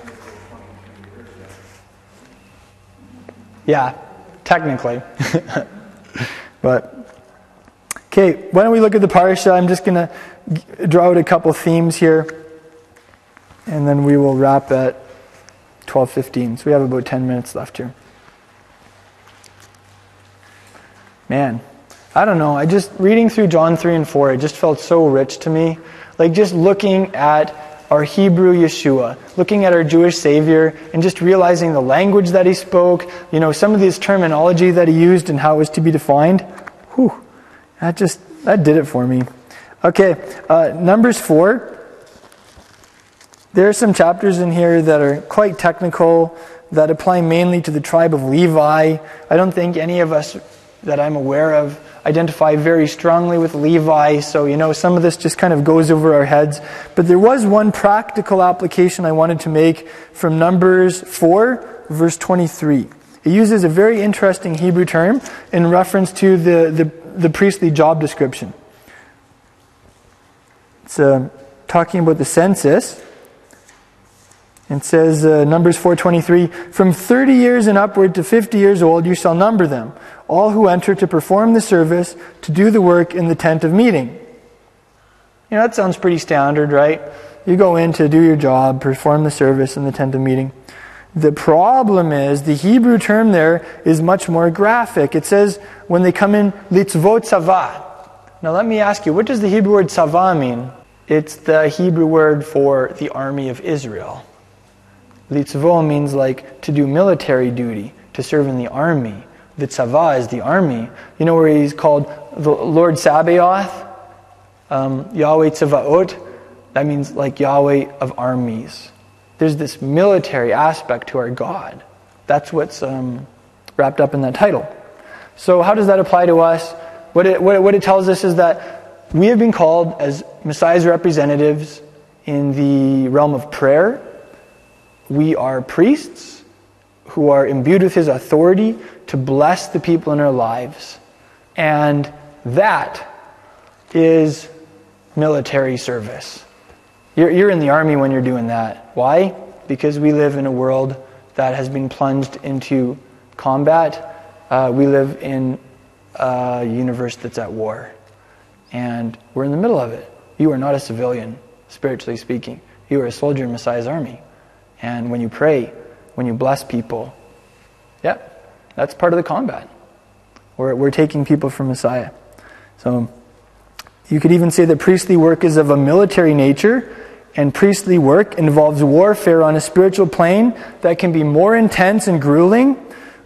Yeah, technically. but Okay, why don't we look at the parsha? I'm just going to draw out a couple themes here and then we will wrap at 12:15. So we have about 10 minutes left here. Man, I don't know. I just reading through John 3 and 4, it just felt so rich to me. Like just looking at our Hebrew Yeshua, looking at our Jewish Savior, and just realizing the language that he spoke, you know, some of this terminology that he used and how it was to be defined. Whew, that just, that did it for me. Okay, uh, Numbers 4. There are some chapters in here that are quite technical, that apply mainly to the tribe of Levi. I don't think any of us that I'm aware of identify very strongly with Levi, so you know, some of this just kind of goes over our heads. But there was one practical application I wanted to make from Numbers 4, verse 23. It uses a very interesting Hebrew term in reference to the, the, the priestly job description. It's uh, talking about the census. It says, uh, Numbers 4.23, From 30 years and upward to 50 years old you shall number them, all who enter to perform the service, to do the work in the tent of meeting. You know, that sounds pretty standard, right? You go in to do your job, perform the service in the tent of meeting. The problem is the Hebrew term there is much more graphic. It says when they come in, litzvot tzava. Now let me ask you, what does the Hebrew word tzava mean? It's the Hebrew word for the army of Israel. Litzvo means like to do military duty, to serve in the army. The tzava is the army. You know where he's called the Lord Sabaoth? Um, Yahweh Tzavaot? That means like Yahweh of armies. There's this military aspect to our God. That's what's um, wrapped up in that title. So, how does that apply to us? What it, what, it, what it tells us is that we have been called as Messiah's representatives in the realm of prayer we are priests who are imbued with his authority to bless the people in our lives. And that is military service. You're, you're in the army when you're doing that. Why? Because we live in a world that has been plunged into combat. Uh, we live in a universe that's at war. And we're in the middle of it. You are not a civilian, spiritually speaking. You are a soldier in Messiah's army. And when you pray, when you bless people, yeah, that's part of the combat. We're, we're taking people from Messiah. So you could even say that priestly work is of a military nature, and priestly work involves warfare on a spiritual plane that can be more intense and grueling,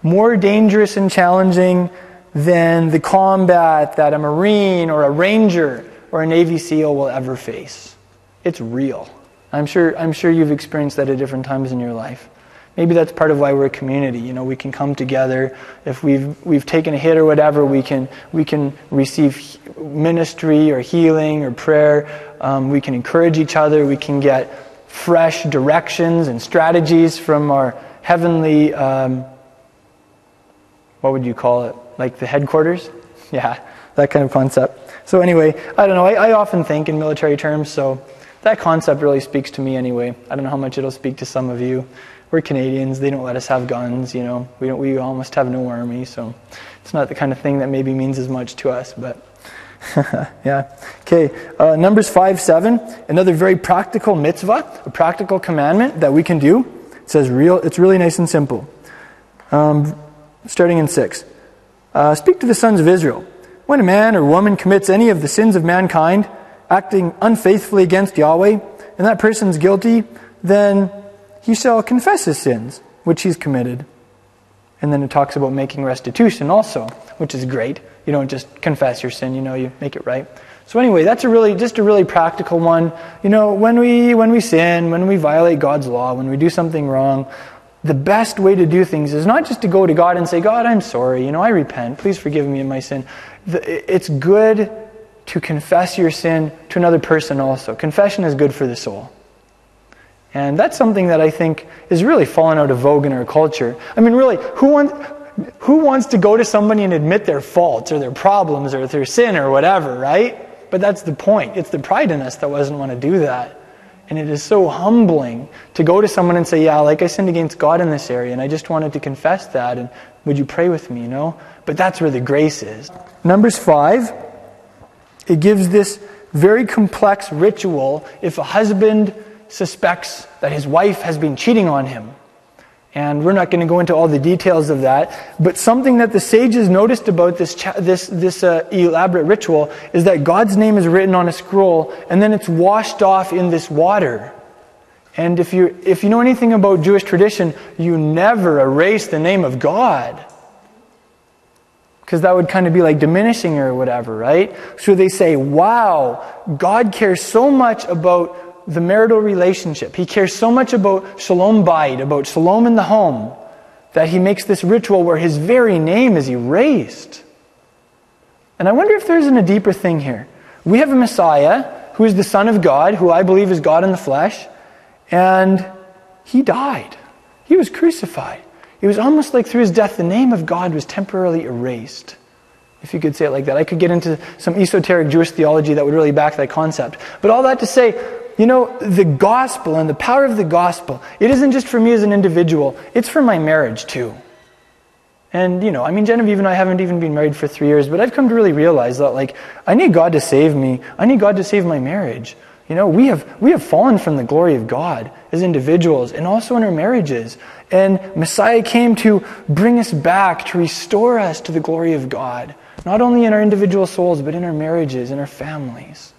more dangerous and challenging than the combat that a Marine or a Ranger or a Navy SEAL will ever face. It's real. I'm sure, I'm sure you've experienced that at different times in your life. Maybe that's part of why we're a community. You know, we can come together. If we've, we've taken a hit or whatever, we can, we can receive ministry or healing or prayer. Um, we can encourage each other. We can get fresh directions and strategies from our heavenly, um, what would you call it? Like the headquarters? Yeah, that kind of concept. So, anyway, I don't know. I, I often think in military terms, so that concept really speaks to me anyway. I don't know how much it'll speak to some of you. We're Canadians, they don't let us have guns, you know. We, don't, we almost have no army, so it's not the kind of thing that maybe means as much to us, but. yeah. Okay. Uh, Numbers 5 7, another very practical mitzvah, a practical commandment that we can do. It says real, it's really nice and simple. Um, starting in 6. Uh, speak to the sons of Israel. When a man or woman commits any of the sins of mankind, acting unfaithfully against Yahweh, and that person's guilty, then he shall confess his sins, which he's committed. And then it talks about making restitution also, which is great. You don't just confess your sin, you know, you make it right. So anyway, that's a really just a really practical one. You know, when we when we sin, when we violate God's law, when we do something wrong, the best way to do things is not just to go to God and say, God, I'm sorry, you know, I repent, please forgive me of my sin. It's good to confess your sin to another person also. Confession is good for the soul. And that's something that I think is really fallen out of vogue in our culture. I mean, really, who, want, who wants to go to somebody and admit their faults or their problems or their sin or whatever, right? But that's the point. It's the pride in us that doesn't want to do that. And it is so humbling to go to someone and say, Yeah, like I sinned against God in this area, and I just wanted to confess that, and would you pray with me, you know? But that's where the grace is. Numbers 5, it gives this very complex ritual if a husband suspects that his wife has been cheating on him. And we're not going to go into all the details of that. But something that the sages noticed about this, cha- this, this uh, elaborate ritual is that God's name is written on a scroll and then it's washed off in this water. And if you, if you know anything about Jewish tradition, you never erase the name of God. Because that would kind of be like diminishing or whatever, right? So they say, wow, God cares so much about the marital relationship. He cares so much about shalom bayit, about shalom in the home, that he makes this ritual where his very name is erased. And I wonder if there isn't a deeper thing here. We have a Messiah who is the Son of God, who I believe is God in the flesh, and he died. He was crucified. It was almost like through his death, the name of God was temporarily erased. If you could say it like that. I could get into some esoteric Jewish theology that would really back that concept. But all that to say, you know, the gospel and the power of the gospel, it isn't just for me as an individual, it's for my marriage too. And, you know, I mean, Genevieve and I haven't even been married for three years, but I've come to really realize that, like, I need God to save me. I need God to save my marriage. You know, we have, we have fallen from the glory of God as individuals and also in our marriages. And Messiah came to bring us back, to restore us to the glory of God, not only in our individual souls, but in our marriages, in our families.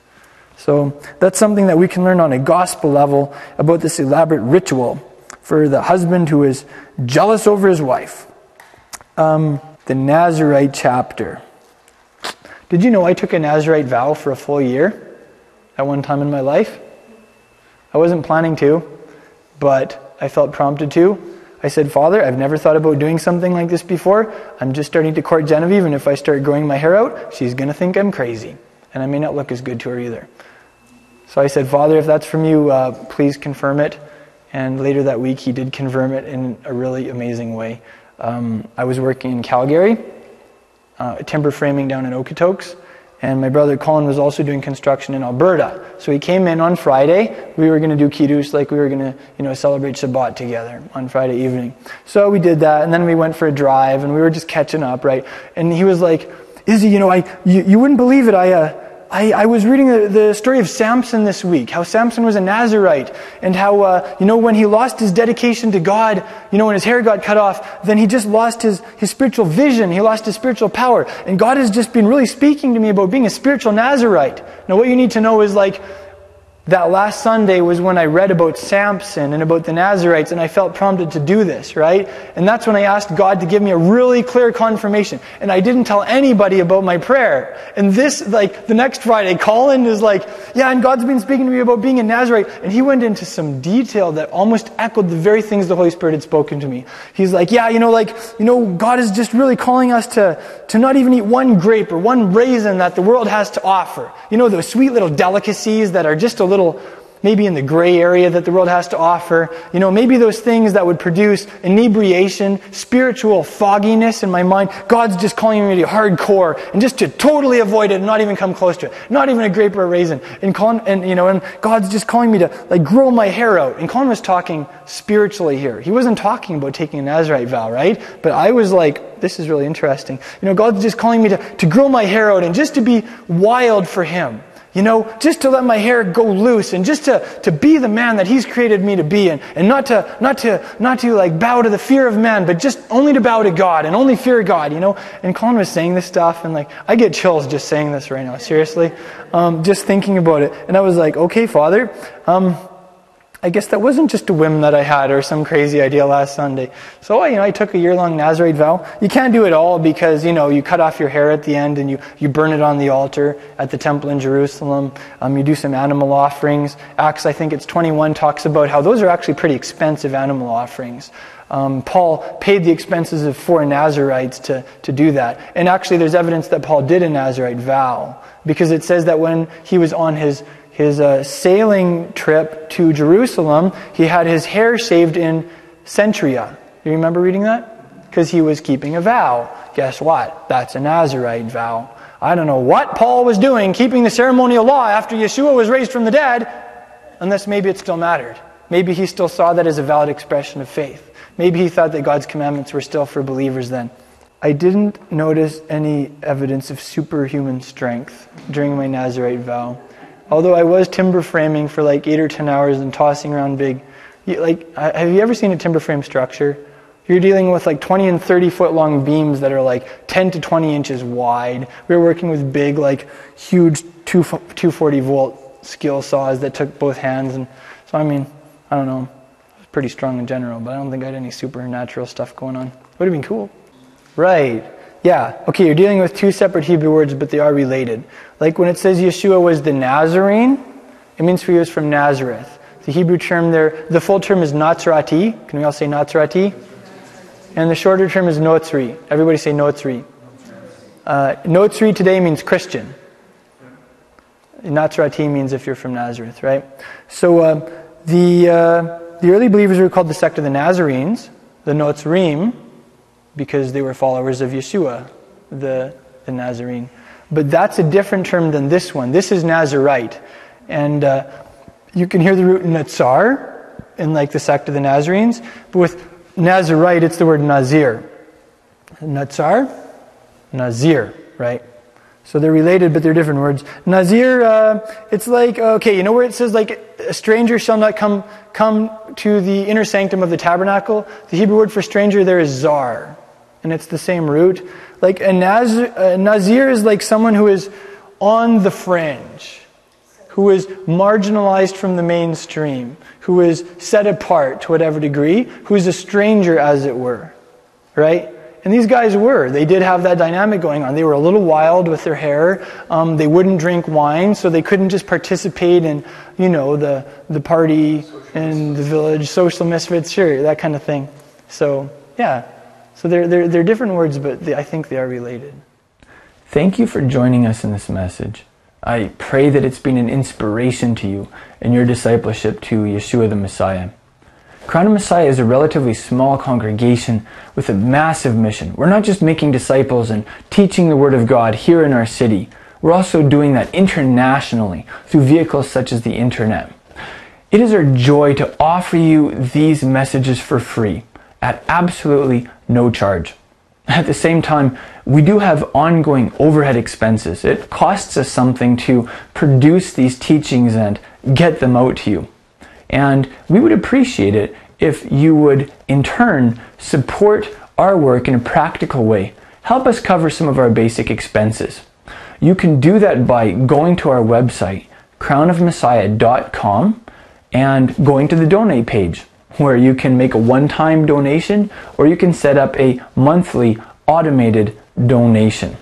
So that's something that we can learn on a gospel level about this elaborate ritual for the husband who is jealous over his wife. Um, the Nazarite chapter. Did you know I took a Nazarite vow for a full year at one time in my life? I wasn't planning to, but I felt prompted to. I said, Father, I've never thought about doing something like this before. I'm just starting to court Genevieve, and if I start growing my hair out, she's going to think I'm crazy. And I may not look as good to her either. So I said, Father, if that's from you, uh, please confirm it. And later that week, he did confirm it in a really amazing way. Um, I was working in Calgary, uh, timber framing down in Okotoks, and my brother Colin was also doing construction in Alberta. So he came in on Friday. We were going to do kiddush, like we were going to, you know, celebrate Shabbat together on Friday evening. So we did that, and then we went for a drive, and we were just catching up, right? And he was like, "Izzy, you know, I, you, you wouldn't believe it. I, uh, I, I, was reading the, the, story of Samson this week, how Samson was a Nazarite, and how, uh, you know, when he lost his dedication to God, you know, when his hair got cut off, then he just lost his, his spiritual vision, he lost his spiritual power. And God has just been really speaking to me about being a spiritual Nazarite. Now, what you need to know is like, that last Sunday was when I read about Samson and about the Nazarites, and I felt prompted to do this, right? And that's when I asked God to give me a really clear confirmation. And I didn't tell anybody about my prayer. And this, like, the next Friday, Colin is like, yeah, and God's been speaking to me about being a Nazarite. And he went into some detail that almost echoed the very things the Holy Spirit had spoken to me. He's like, yeah, you know, like, you know, God is just really calling us to, to not even eat one grape or one raisin that the world has to offer. You know, those sweet little delicacies that are just a little little, maybe in the gray area that the world has to offer. You know, maybe those things that would produce inebriation, spiritual fogginess in my mind. God's just calling me to hardcore and just to totally avoid it and not even come close to it. Not even a grape or a raisin. And, Colin, and you know, and God's just calling me to like grow my hair out. And Colin was talking spiritually here. He wasn't talking about taking a Nazarite vow, right? But I was like, this is really interesting. You know, God's just calling me to, to grow my hair out and just to be wild for Him. You know, just to let my hair go loose and just to, to be the man that he's created me to be and, and not to, not to, not to like bow to the fear of man, but just only to bow to God and only fear God, you know. And Colin was saying this stuff and like, I get chills just saying this right now, seriously. Um, just thinking about it. And I was like, okay, Father, um, I guess that wasn't just a whim that I had or some crazy idea last Sunday. So, you know, I took a year long Nazarite vow. You can't do it all because, you know, you cut off your hair at the end and you, you burn it on the altar at the temple in Jerusalem. Um, you do some animal offerings. Acts, I think it's 21, talks about how those are actually pretty expensive animal offerings. Um, Paul paid the expenses of four Nazarites to, to do that. And actually, there's evidence that Paul did a Nazarite vow because it says that when he was on his his uh, sailing trip to Jerusalem, he had his hair shaved in Cenchreae. You remember reading that? Because he was keeping a vow. Guess what? That's a Nazarite vow. I don't know what Paul was doing, keeping the ceremonial law after Yeshua was raised from the dead, unless maybe it still mattered. Maybe he still saw that as a valid expression of faith. Maybe he thought that God's commandments were still for believers then. I didn't notice any evidence of superhuman strength during my Nazarite vow. Although I was timber framing for like eight or ten hours and tossing around big, like, have you ever seen a timber frame structure? You're dealing with like 20 and 30 foot long beams that are like 10 to 20 inches wide. We were working with big, like huge 240 volt skill saws that took both hands. And so, I mean, I don't know. Pretty strong in general, but I don't think I had any supernatural stuff going on. Would have been cool. Right. Yeah, okay, you're dealing with two separate Hebrew words, but they are related. Like when it says Yeshua was the Nazarene, it means he was from Nazareth. The Hebrew term there, the full term is Nazarati. Can we all say Nazarati? And the shorter term is Notzri. Everybody say Notzri. Uh, Notzri today means Christian. Nazarati means if you're from Nazareth, right? So uh, the, uh, the early believers were called the sect of the Nazarenes, the Notzrim, because they were followers of Yeshua, the, the Nazarene. But that's a different term than this one. This is Nazarite. And uh, you can hear the root Nazar in like the sect of the Nazarenes. But with Nazarite, it's the word Nazir. Nazar, Nazir, right? So they're related, but they're different words. Nazir, uh, it's like, okay, you know where it says like, a stranger shall not come, come to the inner sanctum of the tabernacle? The Hebrew word for stranger there is zar and it's the same root. Like a, Naz, a Nazir is like someone who is on the fringe, who is marginalized from the mainstream, who is set apart to whatever degree, who's a stranger, as it were. Right? And these guys were. They did have that dynamic going on. They were a little wild with their hair. Um, they wouldn't drink wine, so they couldn't just participate in, you know, the, the party in the village, social misfits, sure, that kind of thing. So, yeah, so they're, they're, they're different words, but they, I think they are related. Thank you for joining us in this message. I pray that it's been an inspiration to you in your discipleship to Yeshua the Messiah. Crown of Messiah is a relatively small congregation with a massive mission. We're not just making disciples and teaching the Word of God here in our city. We're also doing that internationally through vehicles such as the internet. It is our joy to offer you these messages for free at absolutely no charge. At the same time, we do have ongoing overhead expenses. It costs us something to produce these teachings and get them out to you. And we would appreciate it if you would, in turn, support our work in a practical way. Help us cover some of our basic expenses. You can do that by going to our website, crownofmessiah.com, and going to the donate page where you can make a one time donation or you can set up a monthly automated donation.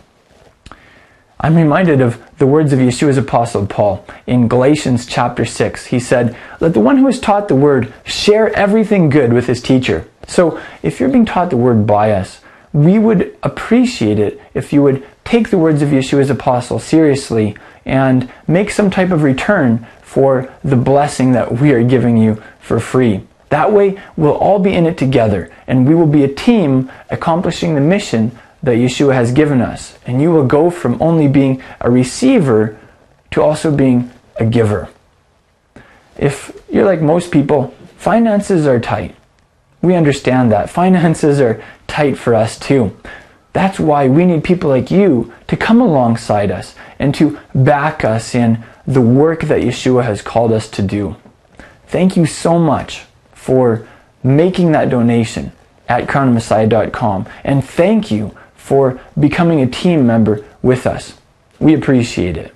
I'm reminded of the words of Yeshua's apostle Paul in Galatians chapter 6. He said, Let the one who is taught the word share everything good with his teacher. So if you're being taught the word by us, we would appreciate it if you would take the words of Yeshua's apostle seriously and make some type of return for the blessing that we are giving you for free. That way, we'll all be in it together and we will be a team accomplishing the mission that Yeshua has given us. And you will go from only being a receiver to also being a giver. If you're like most people, finances are tight. We understand that. Finances are tight for us too. That's why we need people like you to come alongside us and to back us in the work that Yeshua has called us to do. Thank you so much for making that donation at crownofmessiah.com and thank you for becoming a team member with us. We appreciate it.